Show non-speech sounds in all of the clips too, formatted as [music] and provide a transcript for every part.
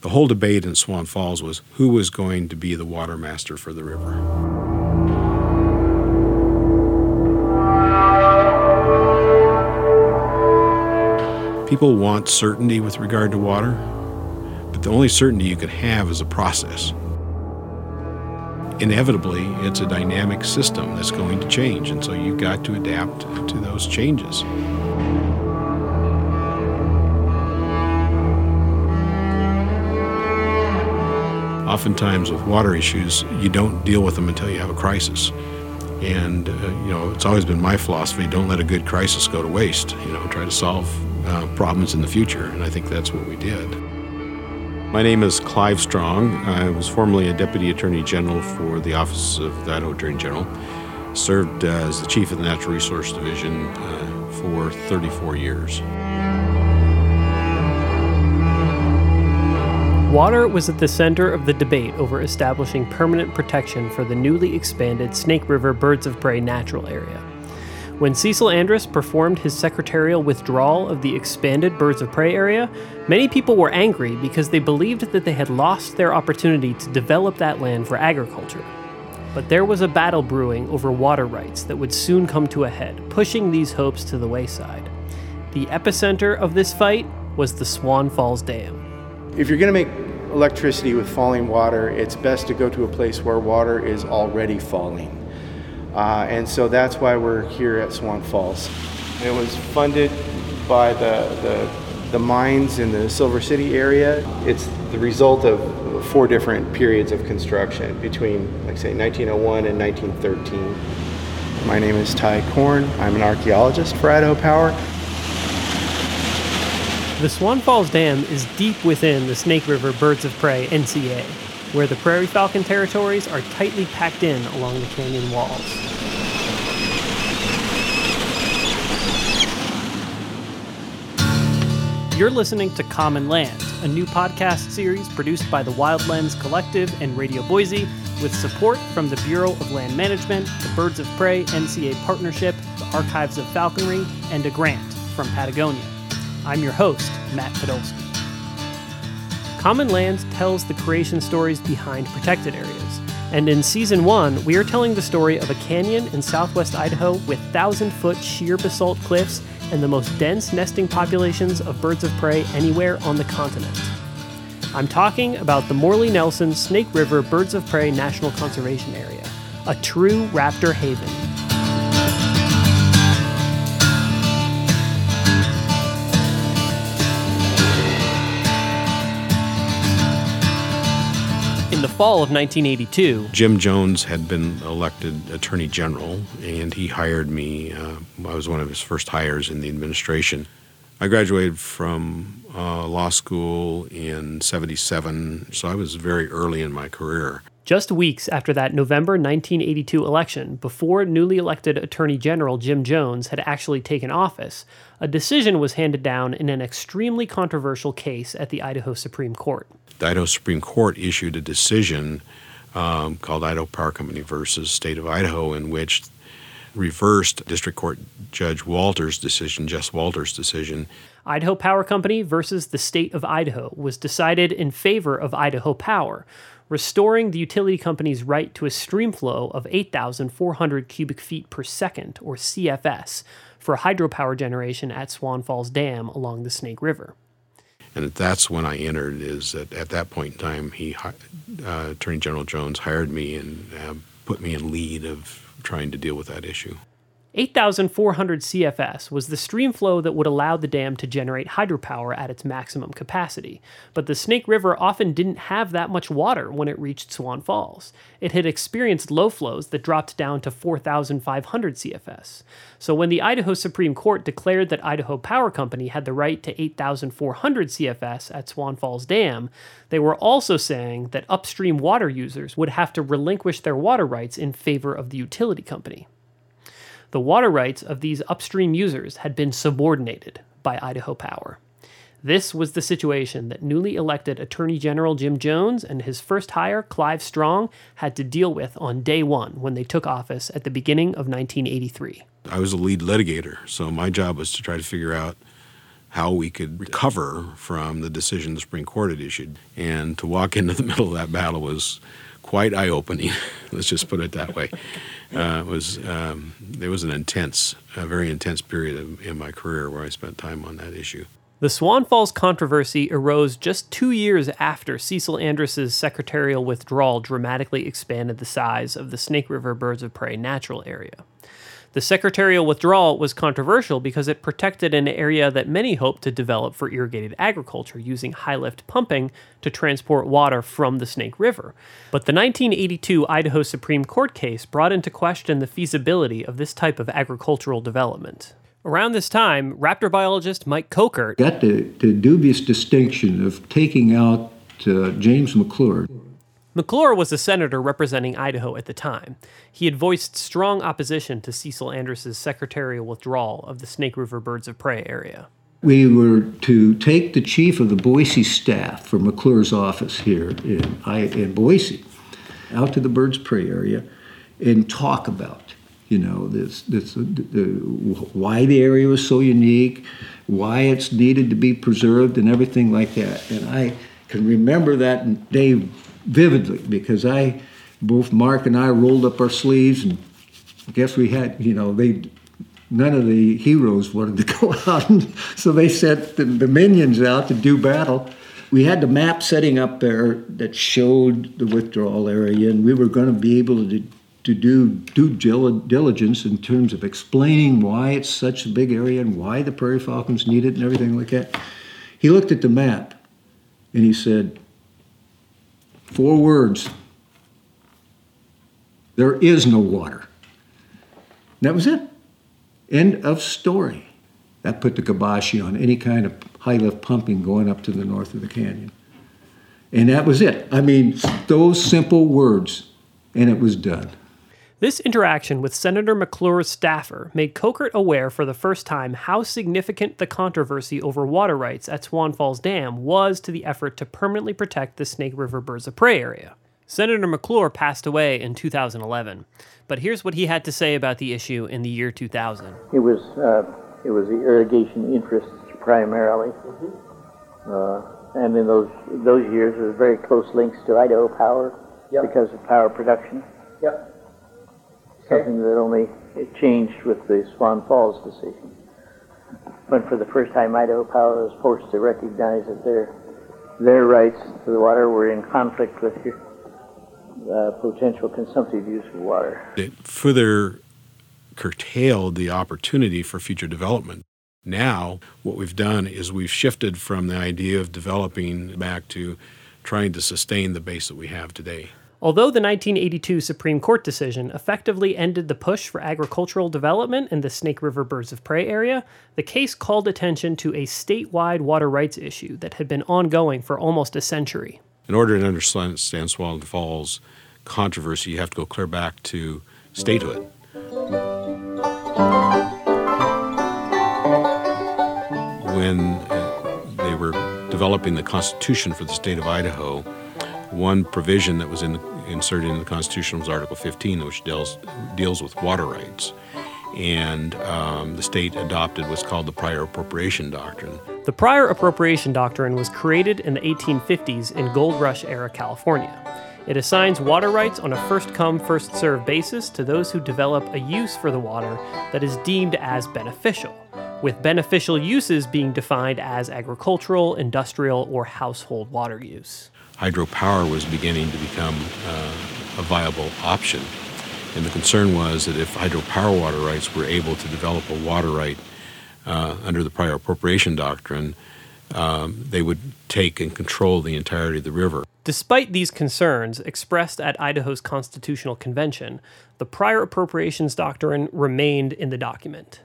The whole debate in Swan Falls was who was going to be the water master for the river. People want certainty with regard to water, but the only certainty you can have is a process. Inevitably, it's a dynamic system that's going to change, and so you've got to adapt to those changes. Oftentimes, with water issues, you don't deal with them until you have a crisis. And, uh, you know, it's always been my philosophy don't let a good crisis go to waste. You know, try to solve uh, problems in the future. And I think that's what we did. My name is Clive Strong. I was formerly a Deputy Attorney General for the Office of the Idaho Attorney General. Served as the Chief of the Natural Resource Division uh, for 34 years. Water was at the center of the debate over establishing permanent protection for the newly expanded Snake River Birds of Prey Natural Area. When Cecil Andrus performed his secretarial withdrawal of the expanded Birds of Prey area, many people were angry because they believed that they had lost their opportunity to develop that land for agriculture. But there was a battle brewing over water rights that would soon come to a head, pushing these hopes to the wayside. The epicenter of this fight was the Swan Falls Dam. If you're going to make electricity with falling water, it's best to go to a place where water is already falling. Uh, and so that's why we're here at Swan Falls. It was funded by the, the, the mines in the Silver City area. It's the result of four different periods of construction between, like say, 1901 and 1913. My name is Ty Korn. I'm an archaeologist for Idaho Power. The Swan Falls Dam is deep within the Snake River Birds of Prey NCA, where the prairie falcon territories are tightly packed in along the canyon walls. You're listening to Common Land, a new podcast series produced by the Wildlands Collective and Radio Boise, with support from the Bureau of Land Management, the Birds of Prey NCA Partnership, the Archives of Falconry, and a grant from Patagonia. I'm your host, Matt Podolsky. Common Land tells the creation stories behind protected areas. And in season one, we are telling the story of a canyon in southwest Idaho with thousand foot sheer basalt cliffs and the most dense nesting populations of birds of prey anywhere on the continent. I'm talking about the Morley Nelson Snake River Birds of Prey National Conservation Area, a true raptor haven. In the fall of 1982, Jim Jones had been elected Attorney General, and he hired me. Uh, I was one of his first hires in the administration. I graduated from uh, law school in 77, so I was very early in my career. just weeks after that November 1982 election, before newly elected Attorney General Jim Jones had actually taken office, a decision was handed down in an extremely controversial case at the Idaho Supreme Court. The Idaho Supreme Court issued a decision um, called Idaho Power Company versus State of Idaho, in which reversed District Court Judge Walter's decision, Jess Walter's decision, Idaho Power Company versus the state of Idaho was decided in favor of Idaho Power, restoring the utility company's right to a stream flow of 8,400 cubic feet per second, or CFS, for hydropower generation at Swan Falls Dam along the Snake River. And that's when I entered. Is that at that point in time, he uh, Attorney General Jones hired me and uh, put me in lead of trying to deal with that issue. 8,400 CFS was the stream flow that would allow the dam to generate hydropower at its maximum capacity, but the Snake River often didn't have that much water when it reached Swan Falls. It had experienced low flows that dropped down to 4,500 CFS. So when the Idaho Supreme Court declared that Idaho Power Company had the right to 8,400 CFS at Swan Falls Dam, they were also saying that upstream water users would have to relinquish their water rights in favor of the utility company. The water rights of these upstream users had been subordinated by Idaho Power. This was the situation that newly elected Attorney General Jim Jones and his first hire, Clive Strong, had to deal with on day one when they took office at the beginning of 1983. I was a lead litigator, so my job was to try to figure out how we could recover from the decision the Supreme Court had issued. And to walk into the [laughs] middle of that battle was quite eye opening. [laughs] Let's just put it that way. Uh, it was um, was an intense, a very intense period of, in my career where I spent time on that issue. The Swan Falls controversy arose just two years after Cecil Andrus's secretarial withdrawal dramatically expanded the size of the Snake River Birds of Prey natural area. The secretarial withdrawal was controversial because it protected an area that many hoped to develop for irrigated agriculture using high lift pumping to transport water from the Snake River. But the 1982 Idaho Supreme Court case brought into question the feasibility of this type of agricultural development. Around this time, raptor biologist Mike Kochert got the, the dubious distinction of taking out uh, James McClure McClure was a senator representing Idaho at the time. He had voiced strong opposition to Cecil Andrus's secretarial withdrawal of the Snake River Birds of Prey area. We were to take the chief of the Boise staff from McClure's office here in, in Boise out to the Birds of Prey area and talk about, you know, this, this the, the, why the area was so unique, why it's needed to be preserved, and everything like that. And I can remember that day vividly because I, both Mark and I rolled up our sleeves and I guess we had, you know, they, none of the heroes wanted to [laughs] go out, and so they sent the, the minions out to do battle. We had the map setting up there that showed the withdrawal area, and we were going to be able to to do due diligence in terms of explaining why it's such a big area and why the prairie falcons need it and everything like that. He looked at the map and he said, Four words. There is no water. And that was it. End of story. That put the kibosh on any kind of high lift pumping going up to the north of the canyon. And that was it. I mean, those simple words, and it was done. This interaction with Senator McClure's staffer made Kochert aware for the first time how significant the controversy over water rights at Swan Falls Dam was to the effort to permanently protect the Snake River Birds of Prey area. Senator McClure passed away in 2011, but here's what he had to say about the issue in the year 2000. It was uh, it was the irrigation interests primarily, mm-hmm. uh, and in those those years there was very close links to Idaho Power yep. because of power production. Something that only changed with the Swan Falls decision. When for the first time, Idaho Power was forced to recognize that their their rights to the water were in conflict with your uh, potential consumptive use of water. It further curtailed the opportunity for future development. Now, what we've done is we've shifted from the idea of developing back to trying to sustain the base that we have today. Although the 1982 Supreme Court decision effectively ended the push for agricultural development in the Snake River Birds of Prey area, the case called attention to a statewide water rights issue that had been ongoing for almost a century. In order to understand Swan Falls controversy, you have to go clear back to statehood. When uh, they were developing the Constitution for the state of Idaho, one provision that was in inserted in the Constitution was Article 15, which deals, deals with water rights. And um, the state adopted what's called the Prior Appropriation Doctrine. The Prior Appropriation Doctrine was created in the 1850s in Gold Rush era California. It assigns water rights on a first come, first served basis to those who develop a use for the water that is deemed as beneficial, with beneficial uses being defined as agricultural, industrial, or household water use hydropower was beginning to become uh, a viable option. And the concern was that if hydropower water rights were able to develop a water right uh, under the prior appropriation doctrine, um, they would take and control the entirety of the river. Despite these concerns expressed at Idaho's Constitutional Convention, the prior appropriations doctrine remained in the document.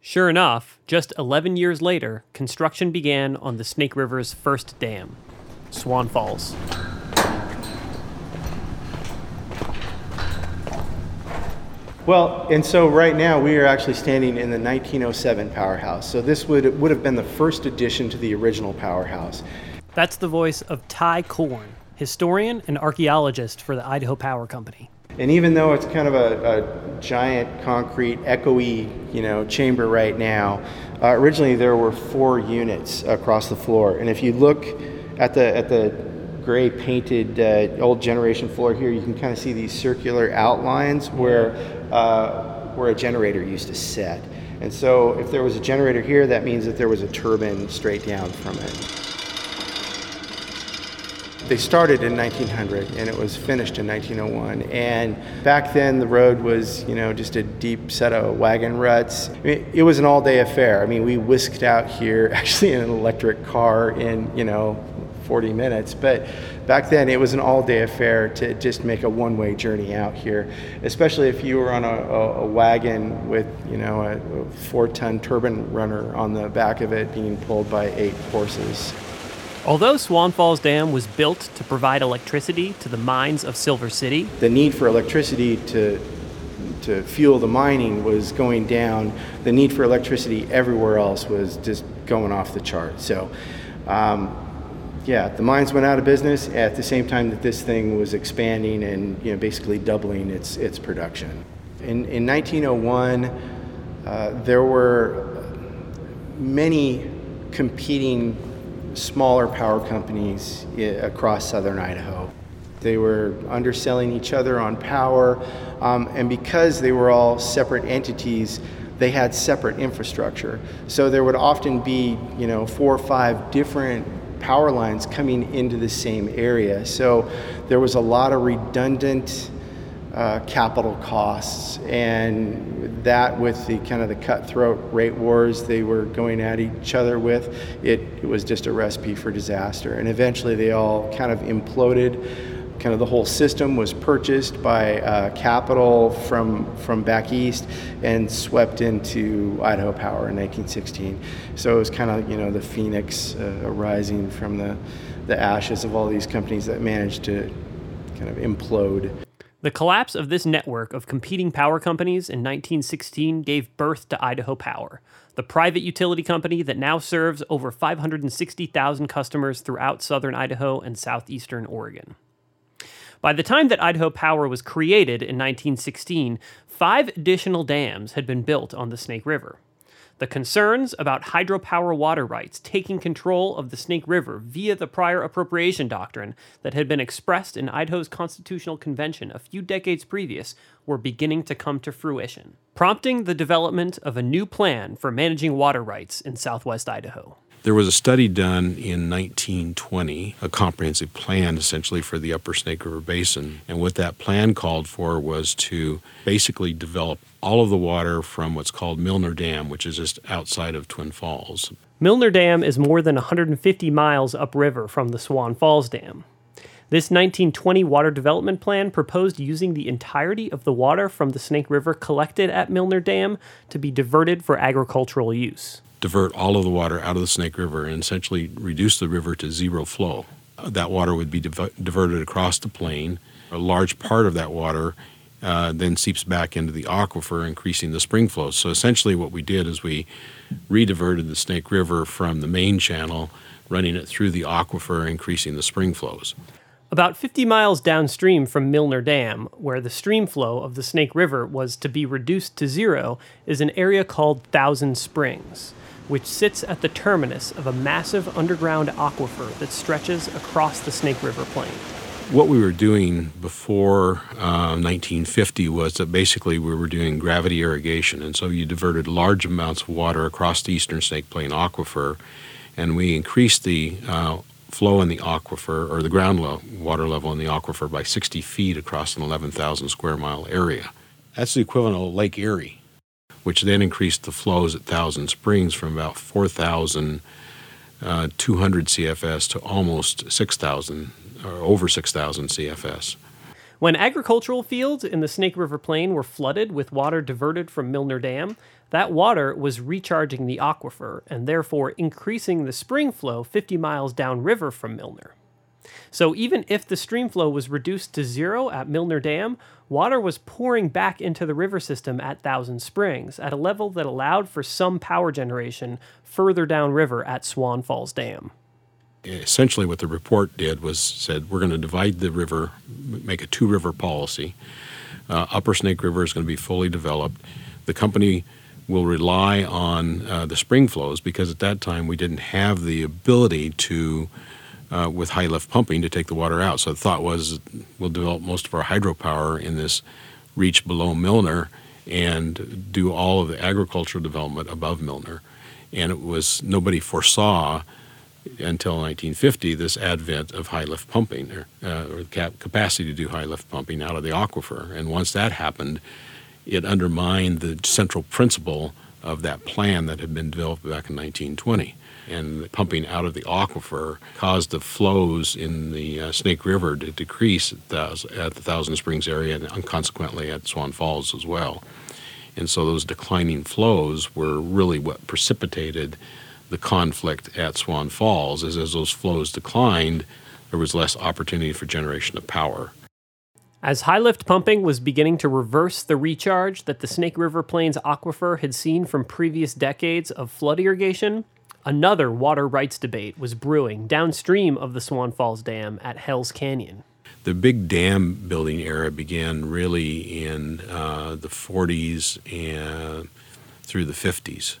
Sure enough, just 11 years later, construction began on the Snake River's first dam. Swan Falls. Well, and so right now we are actually standing in the 1907 powerhouse. So this would would have been the first addition to the original powerhouse. That's the voice of Ty Korn, historian and archaeologist for the Idaho Power Company. And even though it's kind of a, a giant concrete echoey, you know, chamber right now, uh, originally there were four units across the floor. And if you look at the at the gray painted uh, old generation floor here, you can kind of see these circular outlines where uh, where a generator used to sit. And so if there was a generator here, that means that there was a turbine straight down from it. They started in 1900 and it was finished in 1901. And back then the road was, you know, just a deep set of wagon ruts. I mean, it was an all-day affair. I mean, we whisked out here [laughs] actually in an electric car in, you know, 40 minutes. But back then it was an all-day affair to just make a one-way journey out here, especially if you were on a, a, a wagon with, you know, a, a four-ton turbine runner on the back of it being pulled by eight horses. Although Swan Falls Dam was built to provide electricity to the mines of Silver City, the need for electricity to to fuel the mining was going down. The need for electricity everywhere else was just going off the chart. So, um, yeah, the mines went out of business at the same time that this thing was expanding and you know basically doubling its its production. In in 1901, uh, there were many competing smaller power companies across southern Idaho. They were underselling each other on power, um, and because they were all separate entities, they had separate infrastructure. So there would often be, you know, four or five different power lines coming into the same area. So there was a lot of redundant uh, capital costs, and that with the kind of the cutthroat rate wars they were going at each other with, it, it was just a recipe for disaster. And eventually they all kind of imploded. Kind of the whole system was purchased by uh, capital from from back east and swept into Idaho Power in 1916. So it was kind of you know the phoenix uh, arising from the the ashes of all these companies that managed to kind of implode. The collapse of this network of competing power companies in 1916 gave birth to Idaho Power, the private utility company that now serves over 560,000 customers throughout southern Idaho and southeastern Oregon. By the time that Idaho Power was created in 1916, five additional dams had been built on the Snake River. The concerns about hydropower water rights taking control of the Snake River via the prior appropriation doctrine that had been expressed in Idaho's constitutional convention a few decades previous were beginning to come to fruition, prompting the development of a new plan for managing water rights in southwest Idaho. There was a study done in 1920, a comprehensive plan essentially for the upper Snake River Basin. And what that plan called for was to basically develop all of the water from what's called Milner Dam, which is just outside of Twin Falls. Milner Dam is more than 150 miles upriver from the Swan Falls Dam. This 1920 water development plan proposed using the entirety of the water from the Snake River collected at Milner Dam to be diverted for agricultural use divert all of the water out of the Snake River and essentially reduce the river to zero flow. That water would be div- diverted across the plain. A large part of that water uh, then seeps back into the aquifer, increasing the spring flows. So essentially, what we did is we rediverted the Snake River from the main channel, running it through the aquifer, increasing the spring flows. About 50 miles downstream from Milner Dam, where the stream flow of the Snake River was to be reduced to zero, is an area called Thousand Springs which sits at the terminus of a massive underground aquifer that stretches across the Snake River Plain. What we were doing before uh, 1950 was that basically we were doing gravity irrigation, and so you diverted large amounts of water across the eastern Snake Plain aquifer, and we increased the uh, flow in the aquifer, or the ground water level in the aquifer, by 60 feet across an 11,000 square mile area. That's the equivalent of Lake Erie which then increased the flows at Thousand Springs from about 4,200 uh, CFS to almost 6,000 or over 6,000 CFS. When agricultural fields in the Snake River Plain were flooded with water diverted from Milner Dam, that water was recharging the aquifer and therefore increasing the spring flow 50 miles downriver from Milner. So even if the stream flow was reduced to zero at Milner Dam, water was pouring back into the river system at Thousand Springs at a level that allowed for some power generation further downriver at Swan Falls Dam. Essentially, what the report did was said we're going to divide the river, make a two river policy. Uh, Upper Snake River is going to be fully developed. The company will rely on uh, the spring flows because at that time we didn't have the ability to, uh, with high lift pumping, to take the water out. So the thought was we'll develop most of our hydropower in this reach below Milner and do all of the agricultural development above Milner. And it was nobody foresaw until 1950 this advent of high lift pumping or, uh, or cap- capacity to do high lift pumping out of the aquifer. And once that happened, it undermined the central principle of that plan that had been developed back in 1920. And pumping out of the aquifer caused the flows in the uh, Snake River to decrease at, the, at the Thousand Springs area and consequently at Swan Falls as well. And so those declining flows were really what precipitated the conflict at Swan Falls, as as those flows declined, there was less opportunity for generation of power. As high lift pumping was beginning to reverse the recharge that the Snake River Plains aquifer had seen from previous decades of flood irrigation, another water rights debate was brewing downstream of the Swan Falls Dam at Hell's Canyon. The big dam building era began really in uh, the 40s and through the 50s.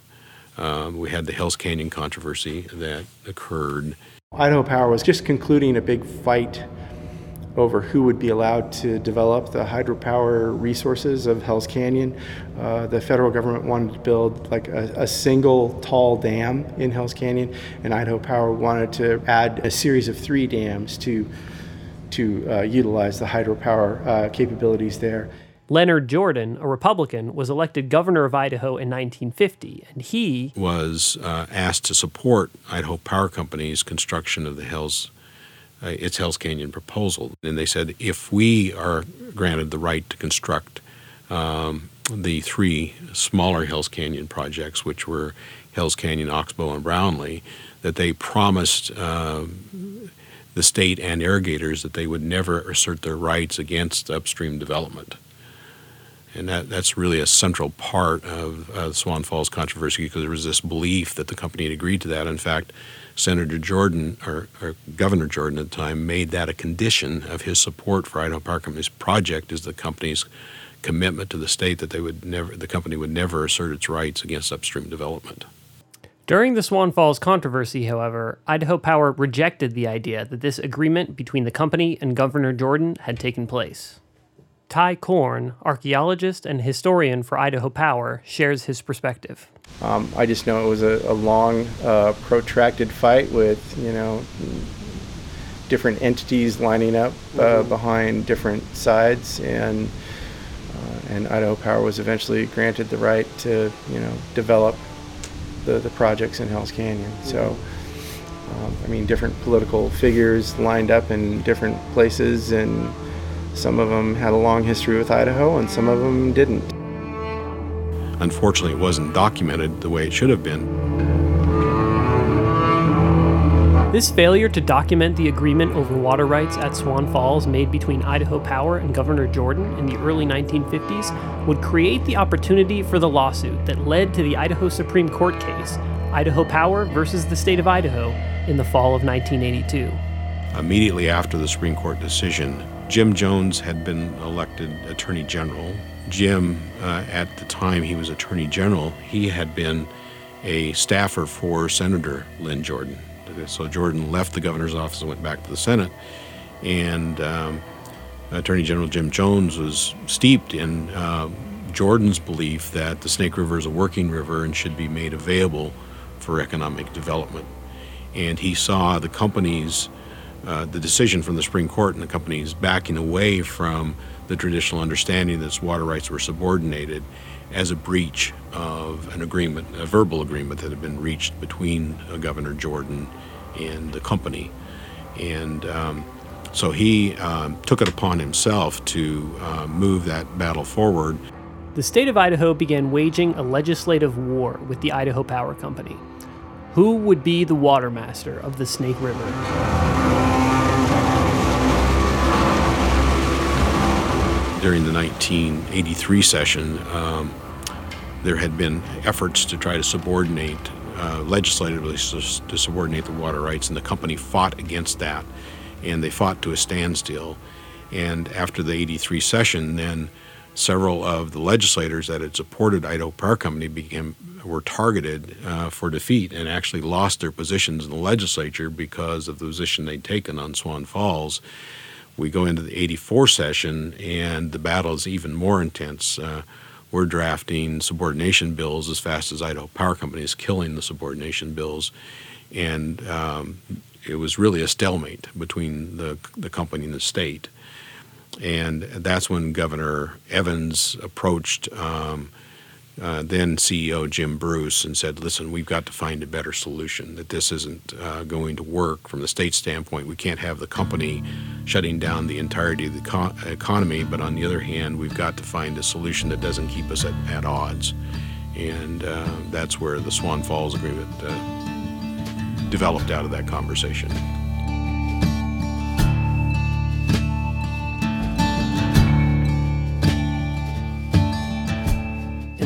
Um, we had the Hell's Canyon controversy that occurred. Idaho Power was just concluding a big fight over who would be allowed to develop the hydropower resources of Hell's Canyon. Uh, the federal government wanted to build like a, a, single tall dam in Hell's Canyon, and Idaho Power wanted to add a series of three dams to to uh, utilize the hydropower uh, capabilities there. Leonard Jordan, a Republican, was elected governor of Idaho in 1950, and he was uh, asked to support Idaho Power Company's construction of the Hells, uh, its Hells Canyon proposal. And they said if we are granted the right to construct um, the three smaller Hells Canyon projects, which were Hells Canyon, Oxbow, and Brownlee, that they promised. Uh, the state and irrigators that they would never assert their rights against upstream development and that, that's really a central part of uh, Swan Falls controversy because there was this belief that the company had agreed to that. In fact, Senator Jordan, or, or, Governor Jordan at the time, made that a condition of his support for Idaho Power Company's project is the company's commitment to the state that they would never, the company would never assert its rights against upstream development. During the Swan Falls controversy, however, Idaho Power rejected the idea that this agreement between the company and Governor Jordan had taken place. Ty Korn, archaeologist and historian for Idaho Power, shares his perspective. Um, I just know it was a, a long, uh, protracted fight with, you know, different entities lining up uh, mm-hmm. behind different sides, and uh, and Idaho Power was eventually granted the right to, you know, develop the, the projects in Hell's Canyon. Mm-hmm. So. Um, I mean, different political figures lined up in different places, and some of them had a long history with Idaho, and some of them didn't. Unfortunately, it wasn't documented the way it should have been. This failure to document the agreement over water rights at Swan Falls made between Idaho Power and Governor Jordan in the early 1950s would create the opportunity for the lawsuit that led to the Idaho Supreme Court case, Idaho Power versus the state of Idaho, in the fall of 1982. Immediately after the Supreme Court decision, Jim Jones had been elected Attorney General. Jim, uh, at the time he was Attorney General, he had been a staffer for Senator Len Jordan. So Jordan left the governor's office and went back to the Senate. And um, Attorney General Jim Jones was steeped in uh, Jordan's belief that the Snake River is a working river and should be made available for economic development. And he saw the companies uh, the decision from the Supreme Court and the companies backing away from the traditional understanding that water rights were subordinated as a breach of an agreement, a verbal agreement that had been reached between uh, Governor Jordan and the company. And um, so he um, took it upon himself to uh, move that battle forward. The state of Idaho began waging a legislative war with the Idaho Power Company. Who would be the water master of the Snake River? During the 1983 session, um, there had been efforts to try to subordinate, uh, legislatively, to subordinate the water rights, and the company fought against that, and they fought to a standstill. And after the 83 session, then several of the legislators that had supported Idaho Power Company became were targeted uh, for defeat and actually lost their positions in the legislature because of the position they'd taken on Swan Falls. We go into the 84 session, and the battle is even more intense. Uh, we're drafting subordination bills as fast as Idaho Power Company is killing the subordination bills. And um, it was really a stalemate between the, the company and the state. And that's when Governor Evans approached um, uh, then CEO Jim Bruce and said, listen, we've got to find a better solution, that this isn't uh, going to work from the state standpoint. We can't have the company shutting down the entirety of the co- economy, but on the other hand, we've got to find a solution that doesn't keep us at, at odds. And uh, that's where the Swan Falls Agreement uh, developed out of that conversation.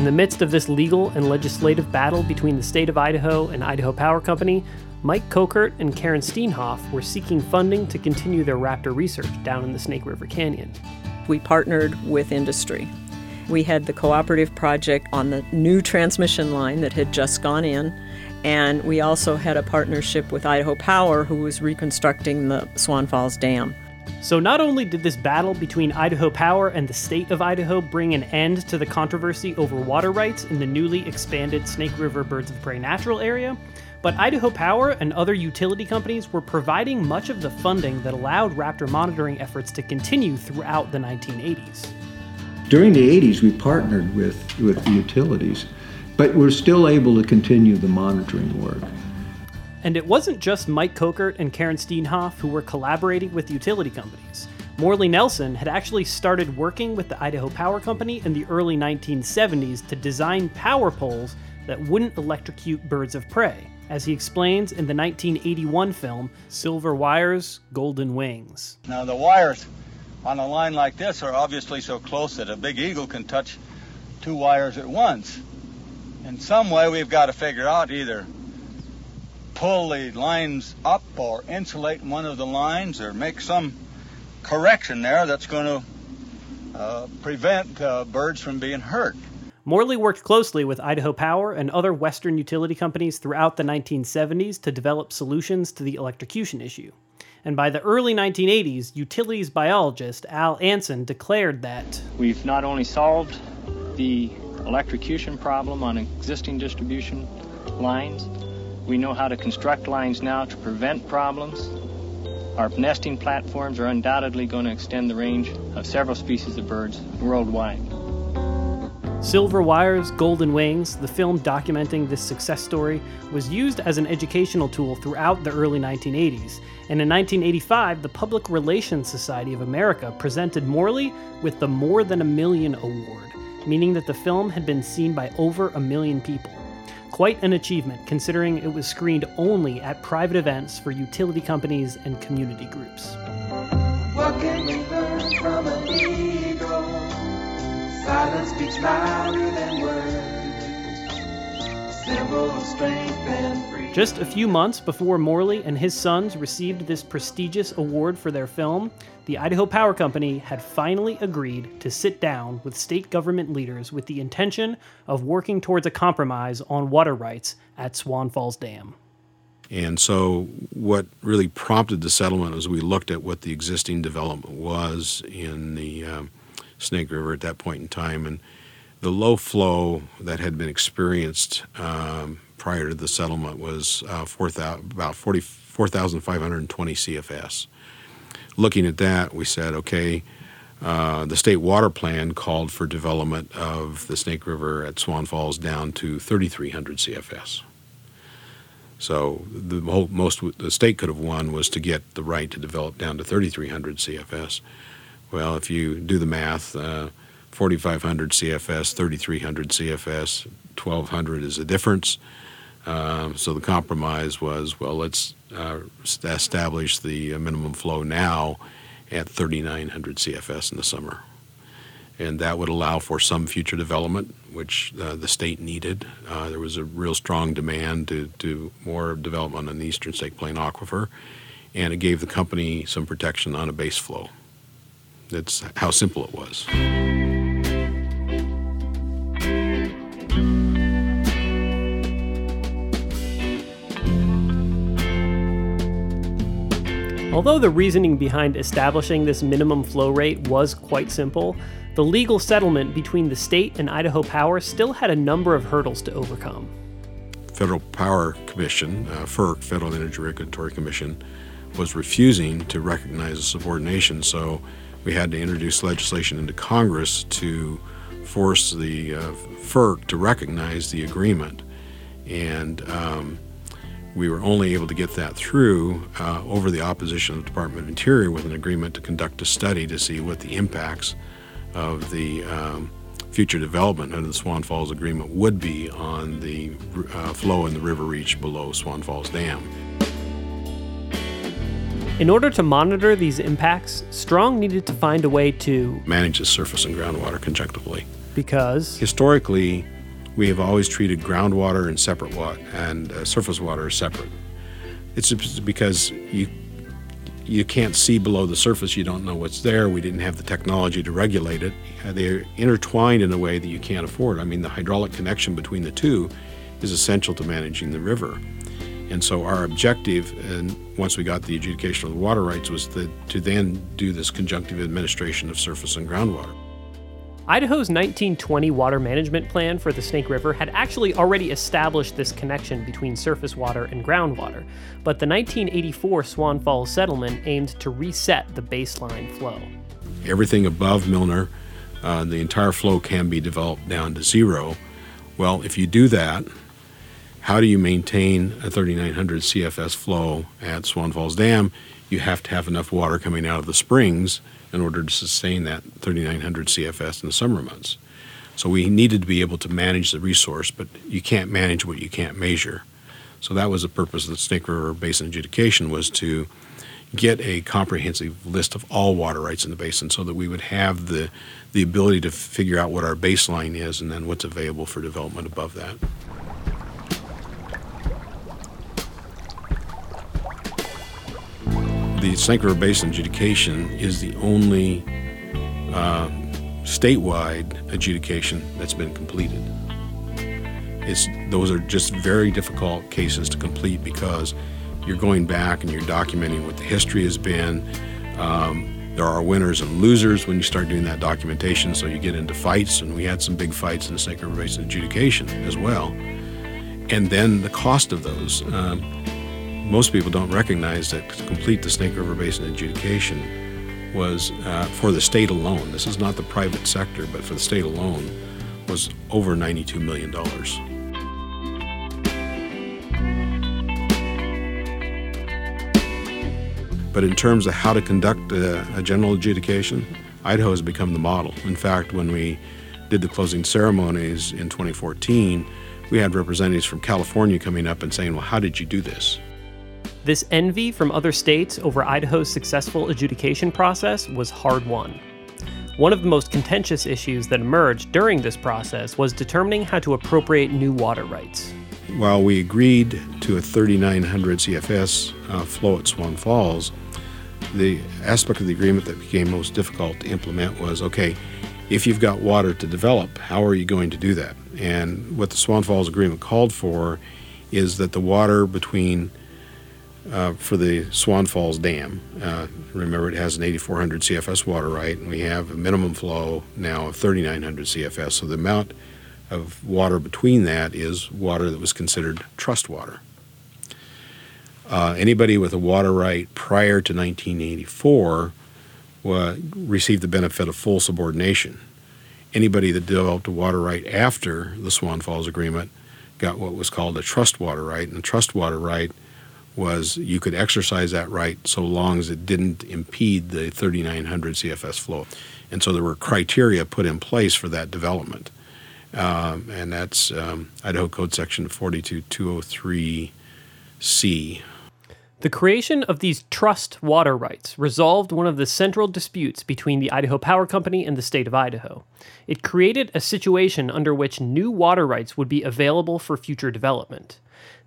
In the midst of this legal and legislative battle between the state of Idaho and Idaho Power Company, Mike Kochert and Karen Steenhof were seeking funding to continue their raptor research down in the Snake River Canyon. We partnered with industry. We had the cooperative project on the new transmission line that had just gone in, and we also had a partnership with Idaho Power, who was reconstructing the Swan Falls Dam. So, not only did this battle between Idaho Power and the state of Idaho bring an end to the controversy over water rights in the newly expanded Snake River Birds of Prey Natural Area, but Idaho Power and other utility companies were providing much of the funding that allowed raptor monitoring efforts to continue throughout the 1980s. During the 80s, we partnered with, with the utilities, but we're still able to continue the monitoring work. And it wasn't just Mike Kochert and Karen Steenhof who were collaborating with utility companies. Morley Nelson had actually started working with the Idaho Power Company in the early 1970s to design power poles that wouldn't electrocute birds of prey, as he explains in the 1981 film Silver Wires, Golden Wings. Now, the wires on a line like this are obviously so close that a big eagle can touch two wires at once. In some way, we've got to figure out either pull the lines up or insulate one of the lines or make some correction there that's going to uh, prevent uh, birds from being hurt. Morley worked closely with Idaho Power and other Western utility companies throughout the 1970s to develop solutions to the electrocution issue. And by the early 1980s, utilities biologist Al Anson declared that We've not only solved the electrocution problem on existing distribution lines, we know how to construct lines now to prevent problems. Our nesting platforms are undoubtedly going to extend the range of several species of birds worldwide. Silver Wires, Golden Wings, the film documenting this success story, was used as an educational tool throughout the early 1980s. And in 1985, the Public Relations Society of America presented Morley with the More Than a Million Award, meaning that the film had been seen by over a million people. Quite an achievement, considering it was screened only at private events for utility companies and community groups. Silence speaks louder than words. Symbol of strength and freedom. Just a few months before Morley and his sons received this prestigious award for their film, the Idaho Power Company had finally agreed to sit down with state government leaders with the intention of working towards a compromise on water rights at Swan Falls Dam. And so, what really prompted the settlement was we looked at what the existing development was in the um, Snake River at that point in time, and the low flow that had been experienced um, prior to the settlement was uh, 4, 000, about 4,520 CFS looking at that, we said, okay, uh, the state water plan called for development of the Snake River at Swan Falls down to 3,300 CFS. So the whole, most the state could have won was to get the right to develop down to 3,300 CFS. Well, if you do the math, uh, 4,500 CFS, 3,300 CFS, 1,200 is the difference. Um, so the compromise was, well, let's uh, establish the minimum flow now at 3,900 CFS in the summer. And that would allow for some future development, which uh, the state needed. Uh, there was a real strong demand to do more development on the eastern Snake Plain aquifer, and it gave the company some protection on a base flow. That's how simple it was. Although the reasoning behind establishing this minimum flow rate was quite simple, the legal settlement between the state and Idaho Power still had a number of hurdles to overcome. Federal Power Commission, uh, FERC, Federal Energy Regulatory Commission, was refusing to recognize the subordination, so we had to introduce legislation into Congress to force the uh, FERC to recognize the agreement. And um, we were only able to get that through uh, over the opposition of the Department of Interior with an agreement to conduct a study to see what the impacts of the um, future development under the Swan Falls Agreement would be on the uh, flow in the river reach below Swan Falls Dam. In order to monitor these impacts, Strong needed to find a way to manage the surface and groundwater conjunctively. Because historically, we have always treated groundwater and separate water and uh, surface water as separate. It's because you you can't see below the surface. You don't know what's there. We didn't have the technology to regulate it. Uh, they're intertwined in a way that you can't afford. I mean, the hydraulic connection between the two is essential to managing the river. And so our objective, and once we got the adjudication of the water rights, was the, to then do this conjunctive administration of surface and groundwater. Idaho's 1920 water management plan for the Snake River had actually already established this connection between surface water and groundwater, but the 1984 Swan Falls settlement aimed to reset the baseline flow. Everything above Milner, uh, the entire flow can be developed down to zero. Well, if you do that, how do you maintain a 3900 CFS flow at Swan Falls Dam? You have to have enough water coming out of the springs in order to sustain that 3,900 CFS in the summer months. So we needed to be able to manage the resource, but you can't manage what you can't measure. So that was the purpose of the Snake River Basin adjudication was to get a comprehensive list of all water rights in the basin so that we would have the the ability to figure out what our baseline is and then what's available for development above that. The River Basin adjudication is the only uh, statewide adjudication that's been completed. It's, those are just very difficult cases to complete because you're going back and you're documenting what the history has been. Um, there are winners and losers when you start doing that documentation, so you get into fights, and we had some big fights in the River Basin adjudication as well. And then the cost of those. Um, most people don't recognize that to complete the Snake River Basin adjudication was uh, for the state alone. This is not the private sector, but for the state alone was over $92 million. But in terms of how to conduct a, a general adjudication, Idaho has become the model. In fact, when we did the closing ceremonies in 2014, we had representatives from California coming up and saying, Well, how did you do this? This envy from other states over Idaho's successful adjudication process was hard won. One of the most contentious issues that emerged during this process was determining how to appropriate new water rights. While we agreed to a 3,900 CFS uh, flow at Swan Falls, the aspect of the agreement that became most difficult to implement was okay, if you've got water to develop, how are you going to do that? And what the Swan Falls Agreement called for is that the water between uh, for the Swan Falls Dam. Uh, remember, it has an 8,400 CFS water right, and we have a minimum flow now of 3,900 CFS. So the amount of water between that is water that was considered trust water. Uh, anybody with a water right prior to 1984 received the benefit of full subordination. Anybody that developed a water right after the Swan Falls Agreement got what was called a trust water right, and the trust water right was you could exercise that right so long as it didn't impede the 3900 CFS flow. And so there were criteria put in place for that development. Um, and that's um, Idaho Code Section 42203C. The creation of these trust water rights resolved one of the central disputes between the Idaho Power Company and the state of Idaho. It created a situation under which new water rights would be available for future development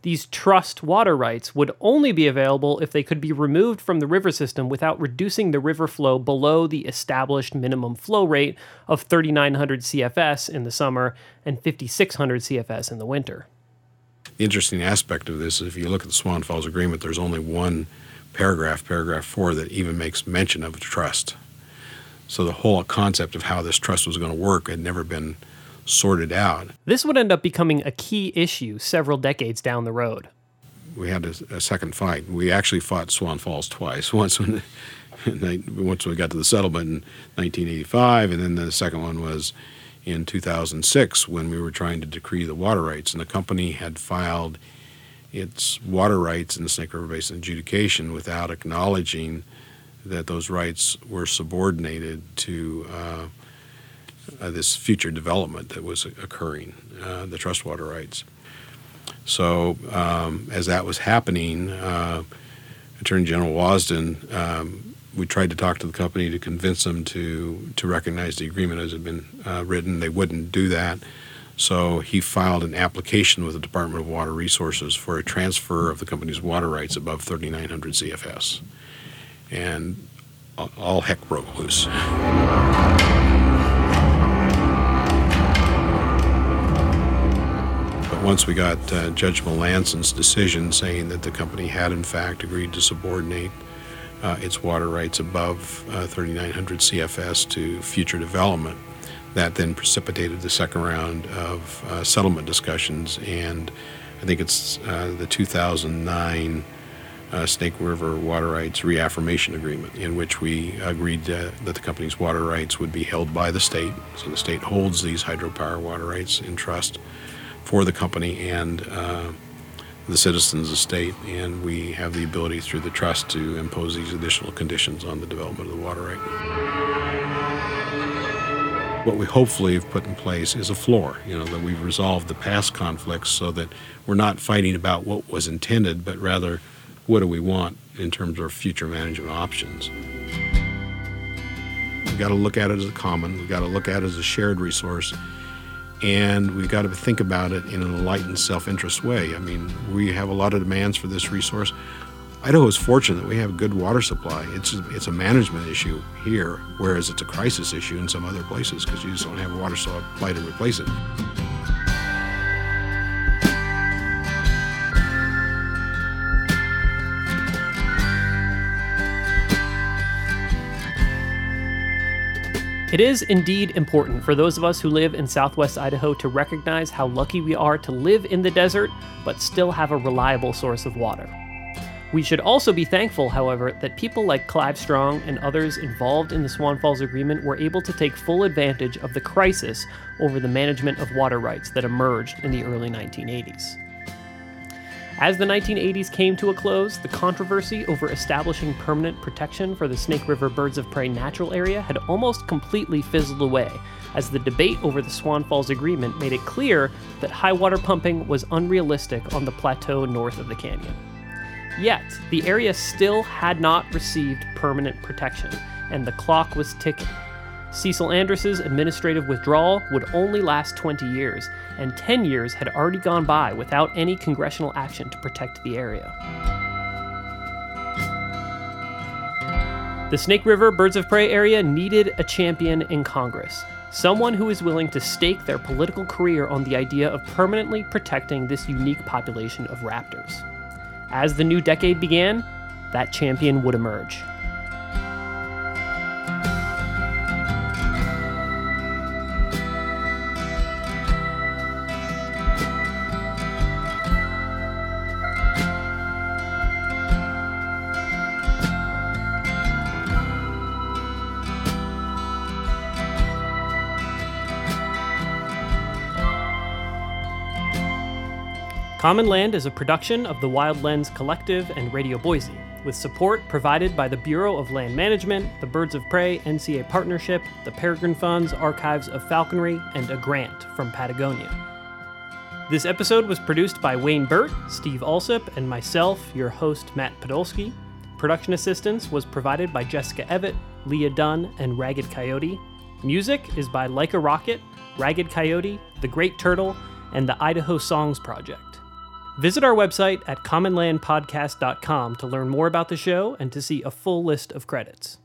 these trust water rights would only be available if they could be removed from the river system without reducing the river flow below the established minimum flow rate of 3,900 CFS in the summer and 5,600 CFS in the winter. The interesting aspect of this is if you look at the Swan Falls Agreement, there's only one paragraph, paragraph four, that even makes mention of a trust. So the whole concept of how this trust was going to work had never been sorted out. This would end up becoming a key issue several decades down the road. We had a, a second fight. We actually fought Swan Falls twice. [laughs] Once when [laughs] once we got to the settlement in 1985, and then the second one was in 2006 when we were trying to decree the water rights, and the company had filed its water rights in the Snake River Basin adjudication without acknowledging that those rights were subordinated to uh, uh, this future development that was occurring, uh, the trust water rights. So um, as that was happening, uh, Attorney General Wasden, um, we tried to talk to the company to convince them to to recognize the agreement as it had been uh, written. They wouldn't do that. So he filed an application with the Department of Water Resources for a transfer of the company's water rights above 3,900 CFS. And all heck broke loose. But once we got uh, Judge Melanson's decision saying that the company had in fact agreed to subordinate uh, its water rights above uh, 3,900 CFS to future development, that then precipitated the second round of uh, settlement discussions, and I think it's uh, the 2009 uh, Snake River Water Rights Reaffirmation Agreement, in which we agreed that the company's water rights would be held by the state. So the state holds these hydropower water rights in trust for the company and uh, the citizens of state, and we have the ability through the trust to impose these additional conditions on the development of the water right. What we hopefully have put in place is a floor, you know, that we've resolved the past conflicts so that we're not fighting about what was intended, but rather what do we want in terms of future management options. We've got to look at it as a common, we've got to look at it as a shared resource, and we've got to think about it in an enlightened self interest way. I mean, we have a lot of demands for this resource. Idaho is fortunate that we have a good water supply. It's a, it's a management issue here, whereas it's a crisis issue in some other places because you just don't have a water supply to replace it. It is indeed important for those of us who live in southwest Idaho to recognize how lucky we are to live in the desert but still have a reliable source of water. We should also be thankful, however, that people like Clive Strong and others involved in the Swan Falls Agreement were able to take full advantage of the crisis over the management of water rights that emerged in the early 1980s. As the 1980s came to a close, the controversy over establishing permanent protection for the Snake River Birds of Prey natural area had almost completely fizzled away, as the debate over the Swan Falls Agreement made it clear that high water pumping was unrealistic on the plateau north of the canyon. Yet, the area still had not received permanent protection, and the clock was ticking. Cecil Andrus's administrative withdrawal would only last 20 years, and 10 years had already gone by without any congressional action to protect the area. The Snake River Birds of Prey area needed a champion in Congress, someone who is willing to stake their political career on the idea of permanently protecting this unique population of raptors. As the new decade began, that champion would emerge. Common Land is a production of the Wild Lens Collective and Radio Boise, with support provided by the Bureau of Land Management, the Birds of Prey NCA Partnership, the Peregrine Funds Archives of Falconry, and a grant from Patagonia. This episode was produced by Wayne Burt, Steve Alsop, and myself, your host, Matt Podolsky. Production assistance was provided by Jessica Evett, Leah Dunn, and Ragged Coyote. Music is by Leica Rocket, Ragged Coyote, The Great Turtle, and the Idaho Songs Project. Visit our website at commonlandpodcast.com to learn more about the show and to see a full list of credits.